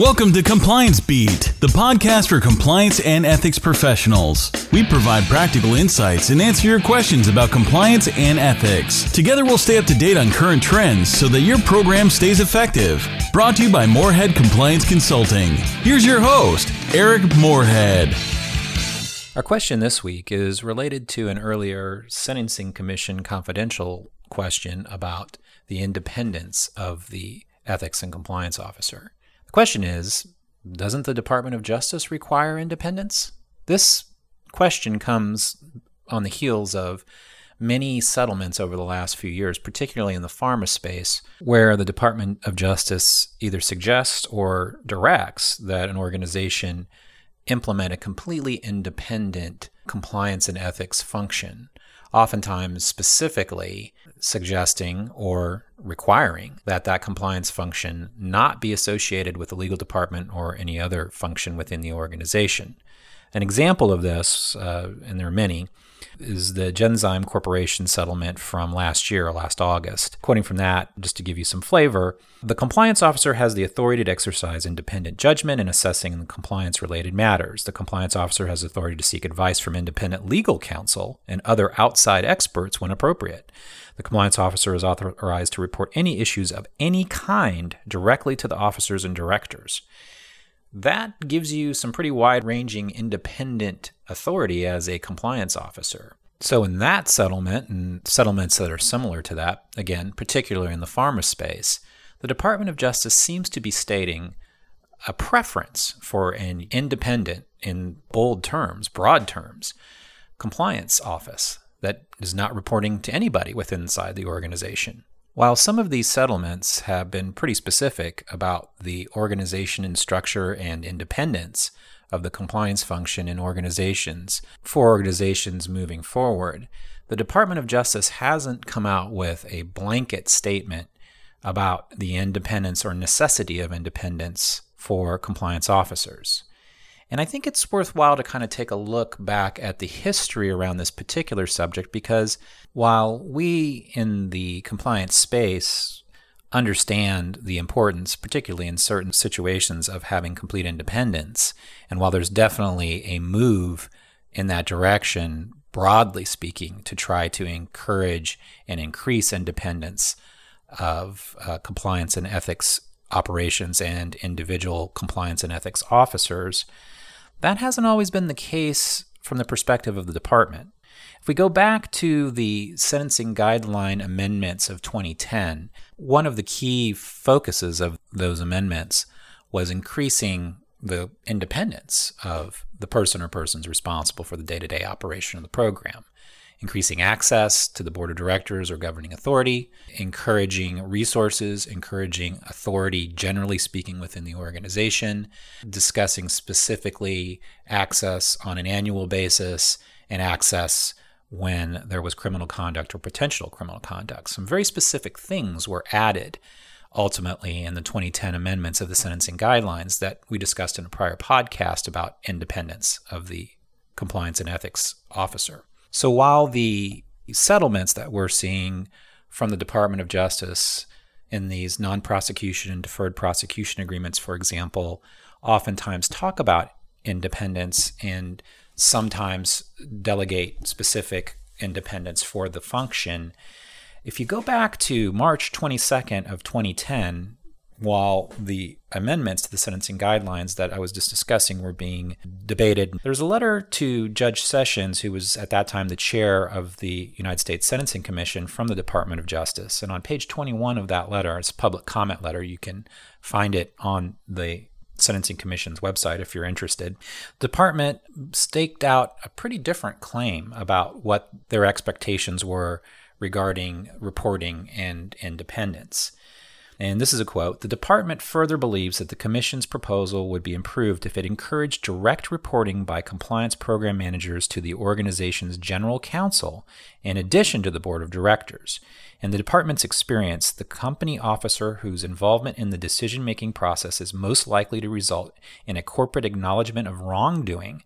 Welcome to Compliance Beat, the podcast for compliance and ethics professionals. We provide practical insights and answer your questions about compliance and ethics. Together, we'll stay up to date on current trends so that your program stays effective. Brought to you by Moorhead Compliance Consulting. Here's your host, Eric Moorhead. Our question this week is related to an earlier Sentencing Commission confidential question about the independence of the ethics and compliance officer. The question is Doesn't the Department of Justice require independence? This question comes on the heels of many settlements over the last few years, particularly in the pharma space, where the Department of Justice either suggests or directs that an organization implement a completely independent compliance and ethics function oftentimes specifically suggesting or requiring that that compliance function not be associated with the legal department or any other function within the organization. An example of this, uh, and there are many, is the Genzyme Corporation settlement from last year, last August. Quoting from that, just to give you some flavor, the compliance officer has the authority to exercise independent judgment in assessing compliance related matters. The compliance officer has authority to seek advice from independent legal counsel and other outside experts when appropriate. The compliance officer is authorized to report any issues of any kind directly to the officers and directors that gives you some pretty wide ranging independent authority as a compliance officer. So, in that settlement and settlements that are similar to that, again, particularly in the pharma space, the Department of Justice seems to be stating a preference for an independent, in bold terms, broad terms, compliance office that is not reporting to anybody within inside the organization. While some of these settlements have been pretty specific about the organization and structure and independence of the compliance function in organizations for organizations moving forward, the Department of Justice hasn't come out with a blanket statement about the independence or necessity of independence for compliance officers. And I think it's worthwhile to kind of take a look back at the history around this particular subject because while we in the compliance space understand the importance, particularly in certain situations, of having complete independence, and while there's definitely a move in that direction, broadly speaking, to try to encourage and increase independence of uh, compliance and ethics operations and individual compliance and ethics officers, that hasn't always been the case from the perspective of the department. If we go back to the sentencing guideline amendments of 2010, one of the key focuses of those amendments was increasing the independence of the person or persons responsible for the day to day operation of the program increasing access to the board of directors or governing authority, encouraging resources, encouraging authority, generally speaking, within the organization, discussing specifically access on an annual basis and access when there was criminal conduct or potential criminal conduct. Some very specific things were added ultimately in the 2010 amendments of the sentencing guidelines that we discussed in a prior podcast about independence of the compliance and ethics officer. So while the settlements that we're seeing from the Department of Justice in these non prosecution and deferred prosecution agreements, for example, oftentimes talk about independence and sometimes delegate specific independence for the function. If you go back to March 22nd of 2010, while the amendments to the sentencing guidelines that I was just discussing were being debated, there was a letter to Judge Sessions, who was at that time the chair of the United States Sentencing Commission from the Department of Justice. And on page 21 of that letter, it's a public comment letter, you can find it on the Sentencing Commission's website if you're interested. Department staked out a pretty different claim about what their expectations were regarding reporting and independence. And this is a quote The department further believes that the Commission's proposal would be improved if it encouraged direct reporting by compliance program managers to the organization's general counsel, in addition to the board of directors. In the department's experience, the company officer whose involvement in the decision making process is most likely to result in a corporate acknowledgement of wrongdoing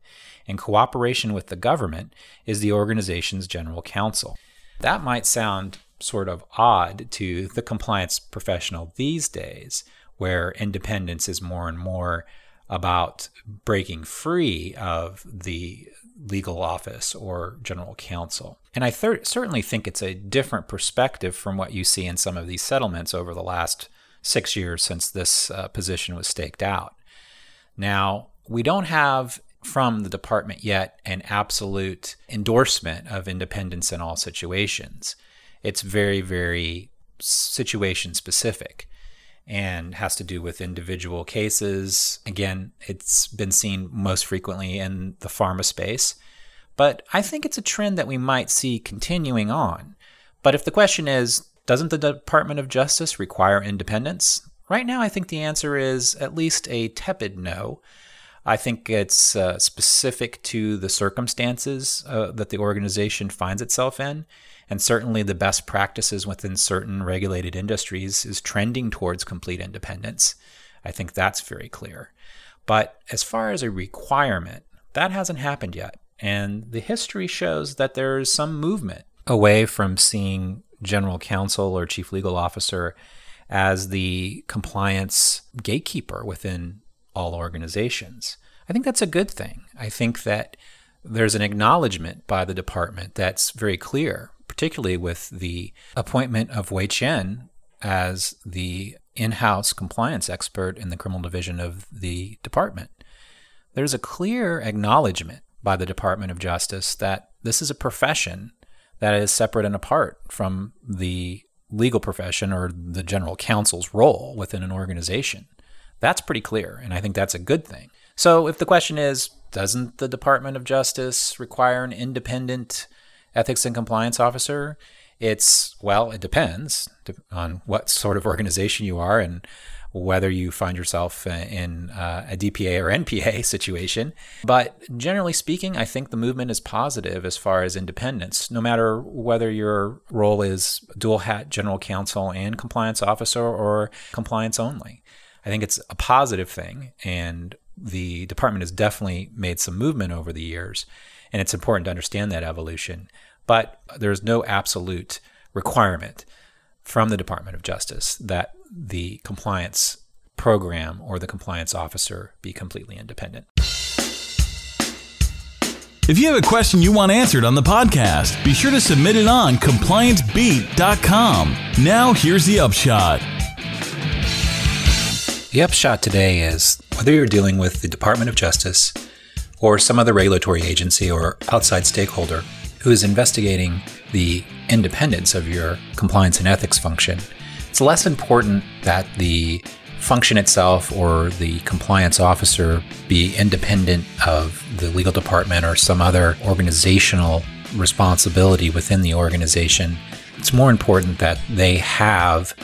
and cooperation with the government is the organization's general counsel. That might sound sort of odd to the compliance professional these days where independence is more and more about breaking free of the legal office or general counsel. And I certainly think it's a different perspective from what you see in some of these settlements over the last six years since this uh, position was staked out. Now, we don't have from the department yet an absolute endorsement of independence in all situations. It's very, very situation specific and has to do with individual cases. Again, it's been seen most frequently in the pharma space, but I think it's a trend that we might see continuing on. But if the question is, doesn't the Department of Justice require independence? Right now, I think the answer is at least a tepid no. I think it's uh, specific to the circumstances uh, that the organization finds itself in. And certainly the best practices within certain regulated industries is trending towards complete independence. I think that's very clear. But as far as a requirement, that hasn't happened yet. And the history shows that there is some movement away from seeing general counsel or chief legal officer as the compliance gatekeeper within all organizations. I think that's a good thing. I think that there's an acknowledgement by the department that's very clear, particularly with the appointment of Hui Chen as the in house compliance expert in the criminal division of the department. There's a clear acknowledgement by the Department of Justice that this is a profession that is separate and apart from the legal profession or the general counsel's role within an organization. That's pretty clear, and I think that's a good thing. So, if the question is, doesn't the Department of Justice require an independent ethics and compliance officer? It's, well, it depends on what sort of organization you are and whether you find yourself in uh, a DPA or NPA situation. But generally speaking, I think the movement is positive as far as independence, no matter whether your role is dual hat general counsel and compliance officer or compliance only. I think it's a positive thing. And the department has definitely made some movement over the years. And it's important to understand that evolution. But there's no absolute requirement from the Department of Justice that the compliance program or the compliance officer be completely independent. If you have a question you want answered on the podcast, be sure to submit it on compliancebeat.com. Now, here's the upshot. The upshot today is whether you're dealing with the Department of Justice or some other regulatory agency or outside stakeholder who is investigating the independence of your compliance and ethics function, it's less important that the function itself or the compliance officer be independent of the legal department or some other organizational responsibility within the organization. It's more important that they have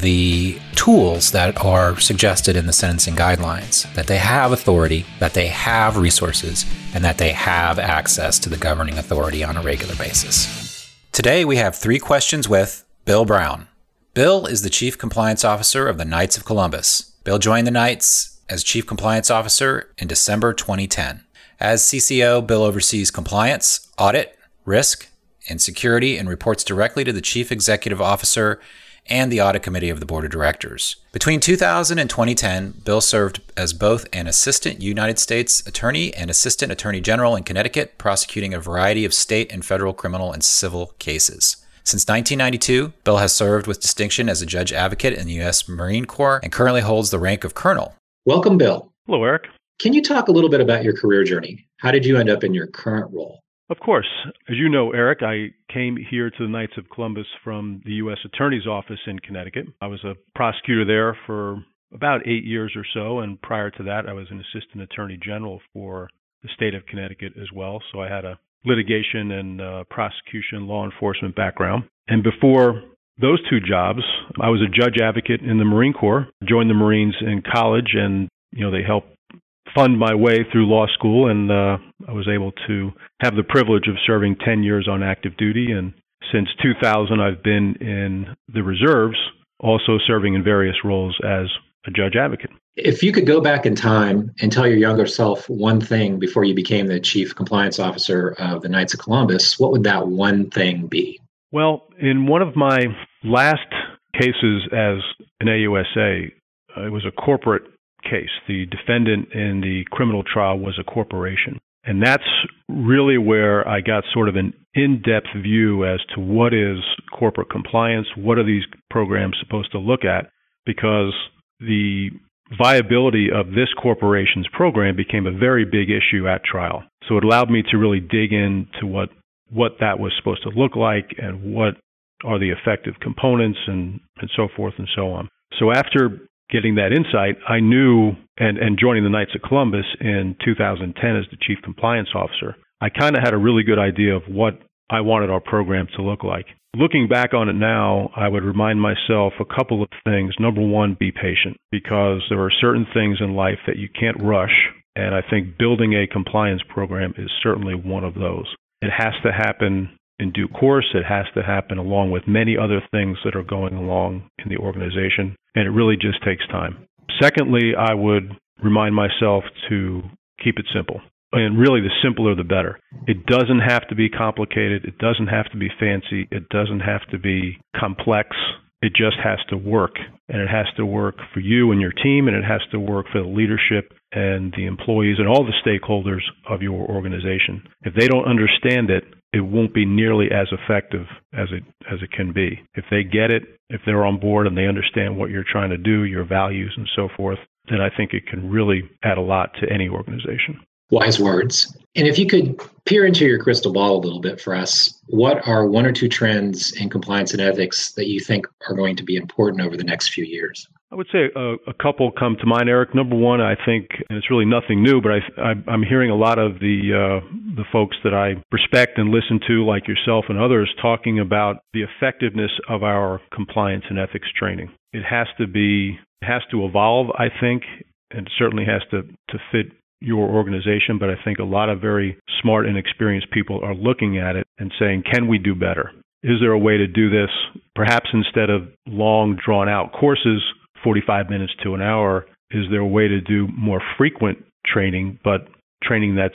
the tools that are suggested in the sentencing guidelines, that they have authority, that they have resources, and that they have access to the governing authority on a regular basis. Today, we have three questions with Bill Brown. Bill is the Chief Compliance Officer of the Knights of Columbus. Bill joined the Knights as Chief Compliance Officer in December 2010. As CCO, Bill oversees compliance, audit, risk, and security and reports directly to the Chief Executive Officer and the Audit Committee of the Board of Directors. Between 2000 and 2010, Bill served as both an Assistant United States Attorney and Assistant Attorney General in Connecticut, prosecuting a variety of state and federal criminal and civil cases. Since 1992, Bill has served with distinction as a judge advocate in the U.S. Marine Corps and currently holds the rank of colonel. Welcome, Bill. Hello, Eric. Can you talk a little bit about your career journey? How did you end up in your current role? Of course. As you know, Eric, I came here to the Knights of Columbus from the U.S. Attorney's Office in Connecticut. I was a prosecutor there for about eight years or so, and prior to that, I was an assistant attorney general for the state of Connecticut as well. So I had a litigation and uh, prosecution law enforcement background. And before those two jobs, I was a judge advocate in the Marine Corps. Joined the Marines in college, and you know they helped fund my way through law school, and uh, I was able to have the privilege of serving 10 years on active duty. And since 2000, I've been in the reserves, also serving in various roles as a judge advocate. If you could go back in time and tell your younger self one thing before you became the chief compliance officer of the Knights of Columbus, what would that one thing be? Well, in one of my last cases as an AUSA, it was a corporate case. The defendant in the criminal trial was a corporation. And that's really where I got sort of an in depth view as to what is corporate compliance, what are these programs supposed to look at, because the viability of this corporation's program became a very big issue at trial. So it allowed me to really dig into what what that was supposed to look like and what are the effective components and, and so forth and so on. So after getting that insight, I knew and, and joining the Knights of Columbus in 2010 as the chief compliance officer, I kind of had a really good idea of what I wanted our program to look like. Looking back on it now, I would remind myself a couple of things. Number one, be patient because there are certain things in life that you can't rush. And I think building a compliance program is certainly one of those. It has to happen in due course. It has to happen along with many other things that are going along in the organization. And it really just takes time. Secondly, I would remind myself to keep it simple. And really, the simpler the better. It doesn't have to be complicated. It doesn't have to be fancy. It doesn't have to be complex. It just has to work. And it has to work for you and your team, and it has to work for the leadership and the employees and all the stakeholders of your organization. If they don't understand it, it won't be nearly as effective as it as it can be. If they get it, if they're on board and they understand what you're trying to do, your values and so forth, then I think it can really add a lot to any organization. Wise words. And if you could peer into your crystal ball a little bit for us, what are one or two trends in compliance and ethics that you think are going to be important over the next few years? I would say a, a, couple come to mind, Eric. Number one, I think, and it's really nothing new, but I, am hearing a lot of the uh, the folks that I respect and listen to, like yourself and others, talking about the effectiveness of our compliance and ethics training. It has to be, has to evolve, I think, and certainly has to to fit your organization. But I think a lot of very smart and experienced people are looking at it and saying, can we do better? Is there a way to do this? Perhaps instead of long, drawn out courses 45 minutes to an hour, is there a way to do more frequent training, but training that's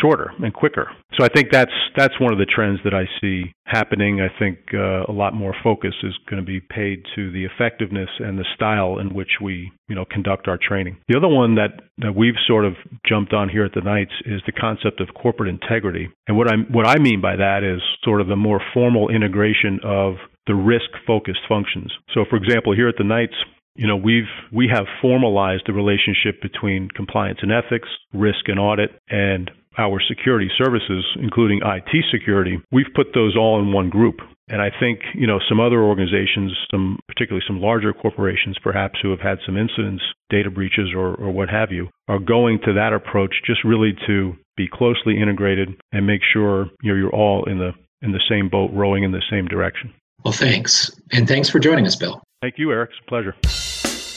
shorter and quicker. So I think that's that's one of the trends that I see happening. I think uh, a lot more focus is going to be paid to the effectiveness and the style in which we, you know, conduct our training. The other one that that we've sort of jumped on here at the Knights is the concept of corporate integrity. And what I what I mean by that is sort of the more formal integration of the risk focused functions. So for example, here at the Knights, you know, we've we have formalized the relationship between compliance and ethics, risk and audit, and our security services, including IT security. We've put those all in one group. And I think, you know, some other organizations, some particularly some larger corporations perhaps who have had some incidents, data breaches or, or what have you, are going to that approach just really to be closely integrated and make sure you know, you're all in the in the same boat rowing in the same direction. Well, thanks. And thanks for joining us, Bill. Thank you, Eric. It's a pleasure.